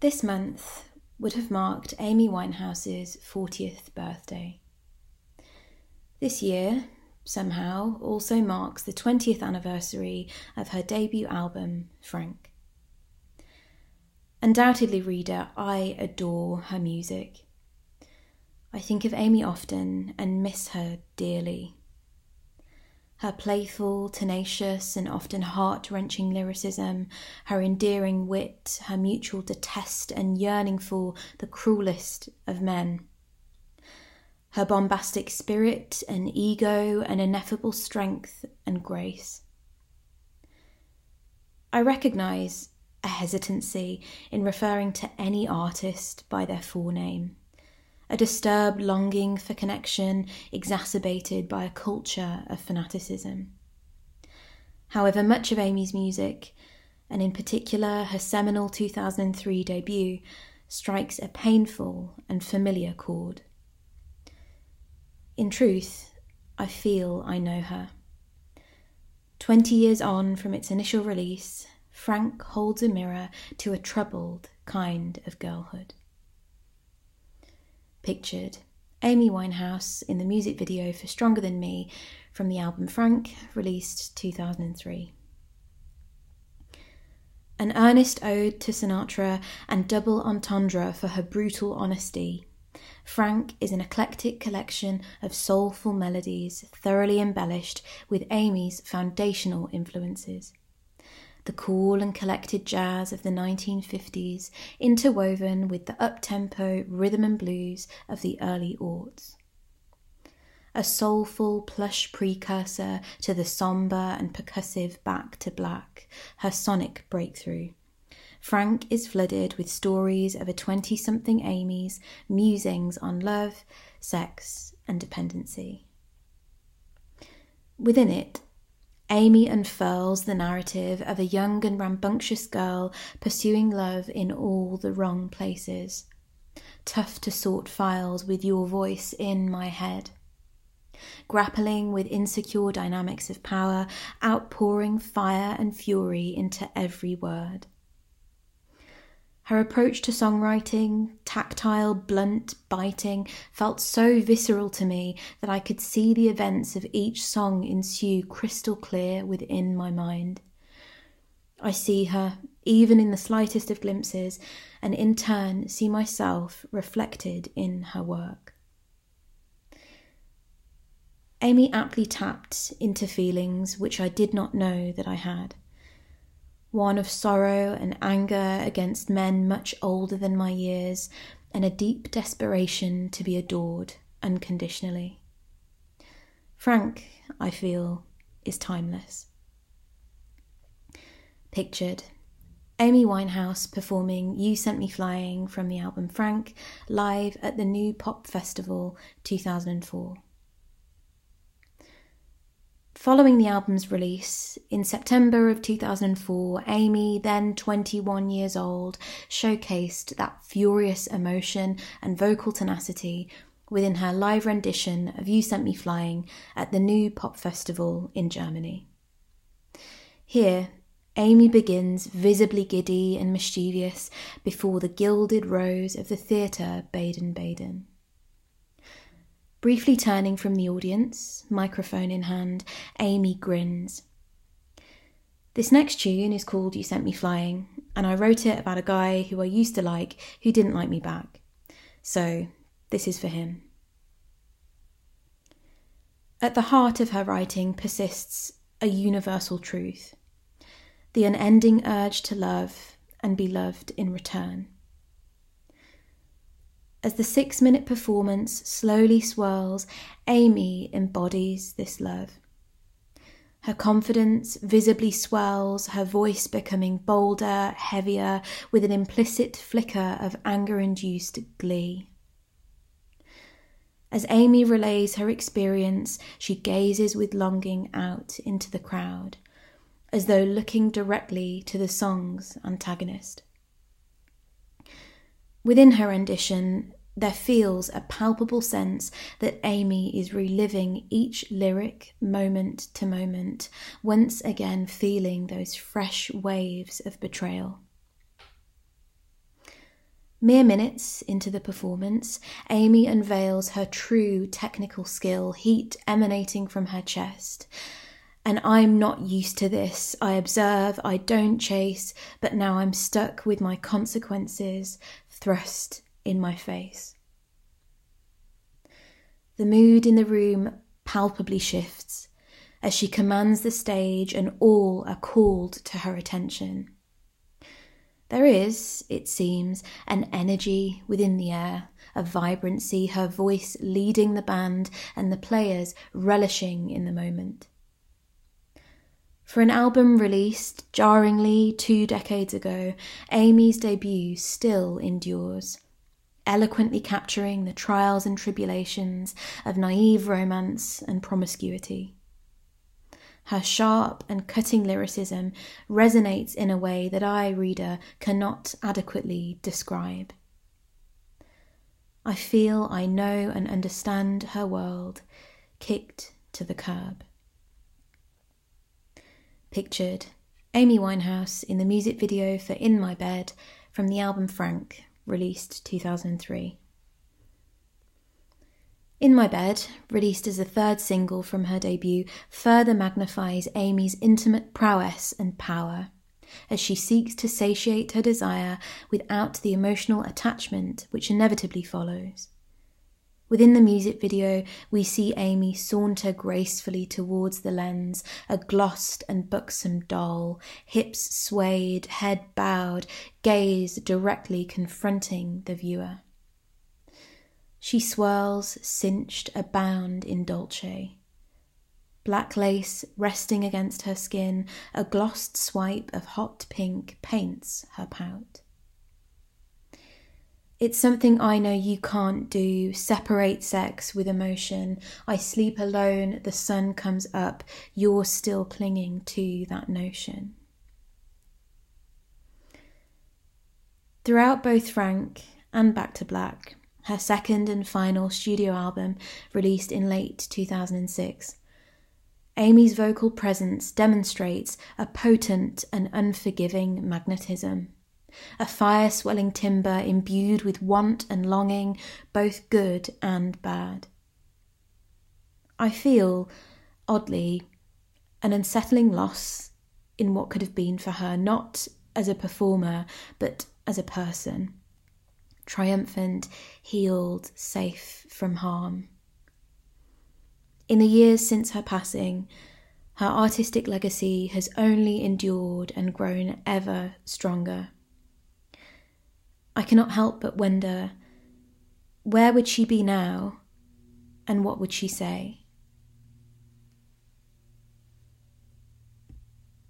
This month would have marked Amy Winehouse's 40th birthday. This year, somehow, also marks the 20th anniversary of her debut album, Frank. Undoubtedly, reader, I adore her music. I think of Amy often and miss her dearly. Her playful, tenacious, and often heart wrenching lyricism, her endearing wit, her mutual detest and yearning for the cruelest of men. Her bombastic spirit and ego and ineffable strength and grace. I recognise a hesitancy in referring to any artist by their full name a disturbed longing for connection exacerbated by a culture of fanaticism. However, much of Amy's music, and in particular her seminal 2003 debut, strikes a painful and familiar chord. In truth, I feel I know her. Twenty years on from its initial release, Frank holds a mirror to a troubled kind of girlhood pictured Amy Winehouse in the music video for Stronger Than Me from the album Frank, released 2003. An earnest ode to Sinatra and double entendre for her brutal honesty. Frank is an eclectic collection of soulful melodies thoroughly embellished with Amy's foundational influences the cool and collected jazz of the 1950s, interwoven with the up-tempo rhythm and blues of the early aughts. A soulful, plush precursor to the somber and percussive Back to Black, her sonic breakthrough. Frank is flooded with stories of a 20 something Amy's musings on love, sex, and dependency. Within it, Amy unfurls the narrative of a young and rambunctious girl pursuing love in all the wrong places. Tough to sort files with your voice in my head. Grappling with insecure dynamics of power, outpouring fire and fury into every word. Her approach to songwriting, tactile, blunt, biting, felt so visceral to me that I could see the events of each song ensue crystal clear within my mind. I see her, even in the slightest of glimpses, and in turn see myself reflected in her work. Amy aptly tapped into feelings which I did not know that I had one of sorrow and anger against men much older than my years, and a deep desperation to be adored unconditionally. Frank, I feel, is timeless. Pictured Amy Winehouse performing You Sent Me Flying from the album Frank live at the New Pop Festival 2004. Following the album's release, in September of 2004, Amy, then 21 years old, showcased that furious emotion and vocal tenacity within her live rendition of You Sent Me Flying at the New Pop Festival in Germany. Here, Amy begins visibly giddy and mischievous before the gilded rows of the theatre Baden Baden. Briefly turning from the audience, microphone in hand, Amy grins. This next tune is called You Sent Me Flying, and I wrote it about a guy who I used to like who didn't like me back. So, this is for him. At the heart of her writing persists a universal truth the unending urge to love and be loved in return. As the six minute performance slowly swirls, Amy embodies this love. Her confidence visibly swells, her voice becoming bolder, heavier, with an implicit flicker of anger induced glee. As Amy relays her experience, she gazes with longing out into the crowd, as though looking directly to the song's antagonist. Within her rendition, there feels a palpable sense that Amy is reliving each lyric moment to moment, once again feeling those fresh waves of betrayal. Mere minutes into the performance, Amy unveils her true technical skill, heat emanating from her chest. And I'm not used to this. I observe, I don't chase, but now I'm stuck with my consequences thrust in my face. The mood in the room palpably shifts as she commands the stage, and all are called to her attention. There is, it seems, an energy within the air, a vibrancy, her voice leading the band and the players relishing in the moment. For an album released jarringly two decades ago, Amy's debut still endures, eloquently capturing the trials and tribulations of naive romance and promiscuity. Her sharp and cutting lyricism resonates in a way that I, reader, cannot adequately describe. I feel I know and understand her world, kicked to the curb. Pictured Amy Winehouse in the music video for In My Bed from the album Frank, released 2003. In My Bed, released as the third single from her debut, further magnifies Amy's intimate prowess and power as she seeks to satiate her desire without the emotional attachment which inevitably follows. Within the music video, we see Amy saunter gracefully towards the lens, a glossed and buxom doll, hips swayed, head bowed, gaze directly confronting the viewer. She swirls, cinched, abound in dolce. Black lace resting against her skin, a glossed swipe of hot pink paints her pout. It's something I know you can't do. Separate sex with emotion. I sleep alone, the sun comes up, you're still clinging to that notion. Throughout both Frank and Back to Black, her second and final studio album released in late 2006. Amy's vocal presence demonstrates a potent and unforgiving magnetism, a fire swelling timber imbued with want and longing, both good and bad. I feel, oddly, an unsettling loss in what could have been for her, not as a performer, but as a person triumphant, healed, safe from harm. In the years since her passing, her artistic legacy has only endured and grown ever stronger. I cannot help but wonder where would she be now and what would she say?